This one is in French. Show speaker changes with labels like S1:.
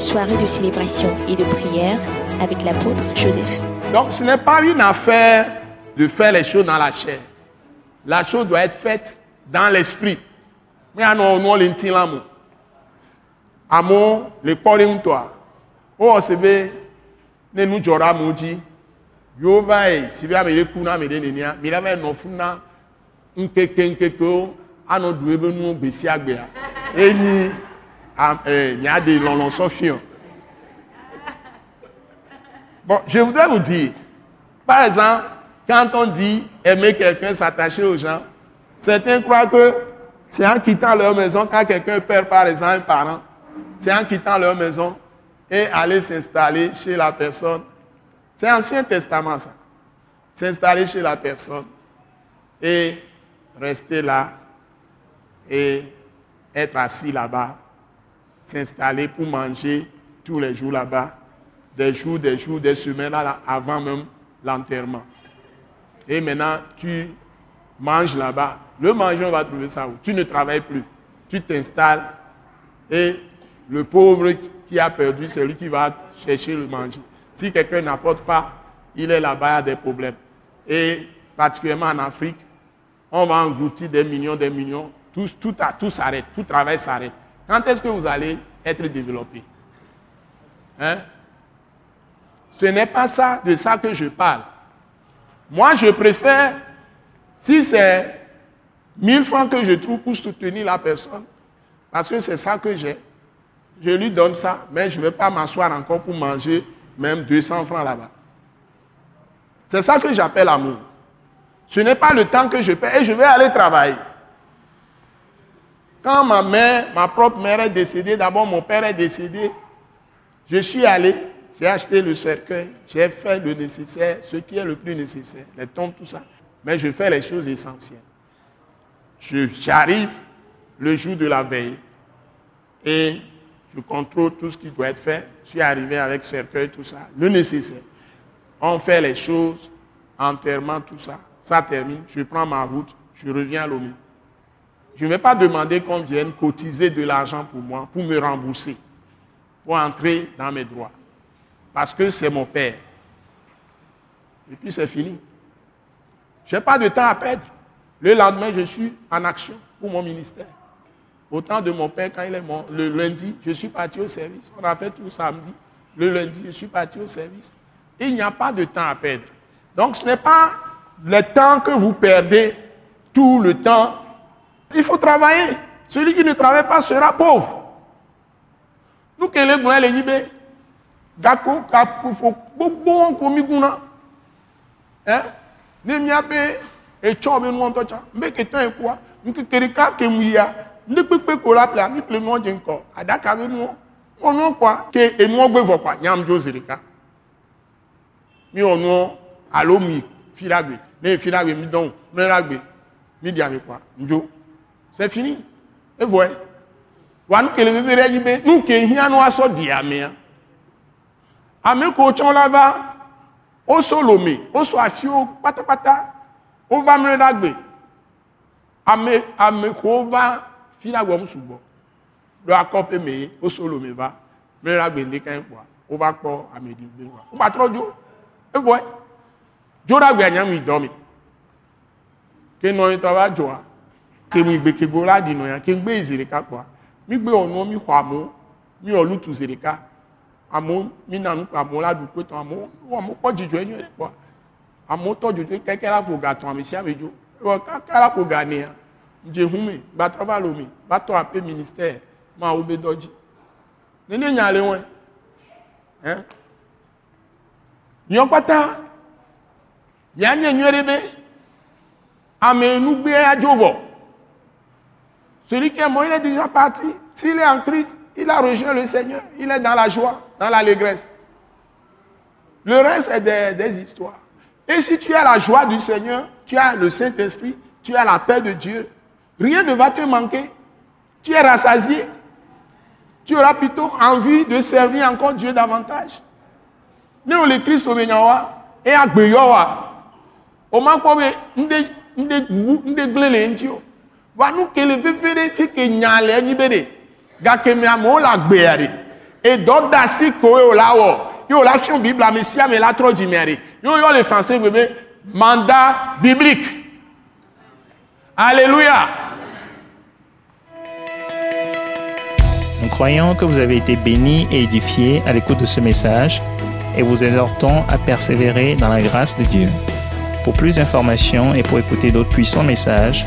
S1: soirée de célébration et de prière avec l'apôtre Joseph.
S2: Donc ce n'est pas une affaire de faire les choses dans la chair. La chose doit être faite dans l'esprit. Mais non, non, l'intime Amo, le kpɔɖeŋu tɔa, wowɔ se be ne nu dzɔ ɖe amewo dzi, yewo va yi si be ame ɖe ku na ame ɖe nenia, mi la va yi nɔ fu na ŋkeke ŋkekewo anɔ ɖu ebe nuwo gbe sia gbea. Enyi miaɖe lɔlɔ sɔfi o. Bon, je voudrais vous dire, par exemple, quand on dit aimer quelqu'un, s'attacher aux gens, certains croient que c'est en quittant leur maison, quand quelqu'un perd par exemple un parent, c'est en quittant leur maison et aller s'installer chez la personne. C'est Ancien Testament ça. S'installer chez la personne et rester là et être assis là-bas, s'installer pour manger tous les jours là-bas, des jours, des jours, des semaines avant même l'enterrement. Et maintenant, tu manges là-bas. Le manger, va trouver ça où? Tu ne travailles plus. Tu t'installes et le pauvre qui a perdu, c'est lui qui va chercher le manger. Si quelqu'un n'apporte pas, il est là-bas, a des problèmes. Et particulièrement en Afrique, on va engloutir des millions, des millions. Tout, tout, tout s'arrête, tout travail s'arrête. Quand est-ce que vous allez être développé? Hein? Ce n'est pas ça, de ça que je parle. Moi, je préfère, si c'est 1000 francs que je trouve pour soutenir la personne, parce que c'est ça que j'ai, je lui donne ça, mais je ne vais pas m'asseoir encore pour manger même 200 francs là-bas. C'est ça que j'appelle amour. Ce n'est pas le temps que je paie et je vais aller travailler. Quand ma mère, ma propre mère est décédée, d'abord mon père est décédé, je suis allé, j'ai acheté le cercueil, j'ai fait le nécessaire, ce qui est le plus nécessaire, les tombes, tout ça. Mais je fais les choses essentielles. J'arrive le jour de la veille et je contrôle tout ce qui doit être fait. Je suis arrivé avec cercueil, tout ça, le nécessaire. On fait les choses, enterrement, tout ça. Ça termine, je prends ma route, je reviens à Lomé. Je ne vais pas demander qu'on vienne cotiser de l'argent pour moi, pour me rembourser, pour entrer dans mes droits. Parce que c'est mon père. Et puis c'est fini. Je n'ai pas de temps à perdre. Le lendemain, je suis en action pour mon ministère. Au temps de mon père, quand il est mort, le lundi, je suis parti au service. On a fait tout samedi. Le lundi, je suis parti au service. il n'y a pas de temps à perdre. Donc ce n'est pas le temps que vous perdez tout le temps. Il faut travailler. Celui qui ne travaille pas sera pauvre. Nous, qui les les libés, gako, gako, bon, komi guna. Hein? Ne miabe, et chobe, nous, en tocha. Mais que temps et quoi? Nous, que kerika, que mouya ne kpekpe ko la ple mi ple nuɔ dze ŋkɔ aɖaka be nuɔ wɔ nuɔ kɔa ke enuɔ gbe vɔ kɔa nyam dzo zi ɖeka mi wɔ nuɔ alo mi fi la gbe ne fi la gbe mi dɔn ne la gbe mi di ame kɔa dzo c'est fini. Evɔe wa nu kele veve ɖe dzi be nu ke hiã nu asɔ di amea ame ko tsɔ la va woso lome woso afiwo kpatakpata wova mlɔ ɖe agbe ame ame ko va fi la wɔm sugbɔ ɖo akɔƒe me wo solo me va mɛ la gbe ndeka yi kpɔa wo va kpɔ ameɖi gbe wa. Wo ba trɔ dzo evɔe dzo la gbe anyamui dɔ me ke nɔ yi tɔ va dzoa kemgbekegbo ladino ya kemgbe izirika kwa migbe ono mi kwa mo mi olu zirika amu mi na nu kwa mo ladu amu to amo wo enyo re kwa amu to jojo keke la fo ga ton mi si abejo wo ka ka la fo ga ni nje hun mi gba ba lo ba to ape minister ma wo be doji nene nya le won eh yan pata yan nye be ame nu gbe ajovo celui qui est mort il est déjà parti s'il est en Christ il a rejoint le Seigneur il est dans la joie dans l'allégresse le reste est des, histoires et si tu as la joie du Seigneur tu as le Saint-Esprit tu as la paix de Dieu Rien ne va te manquer. Tu es rassasié. Tu auras plutôt envie de servir encore Dieu davantage. Nous, le Christ au et à Gbeyowa, au
S3: Nous croyons que vous avez été bénis et édifiés à l'écoute de ce message et vous exhortons à persévérer dans la grâce de Dieu. Pour plus d'informations et pour écouter d'autres puissants messages,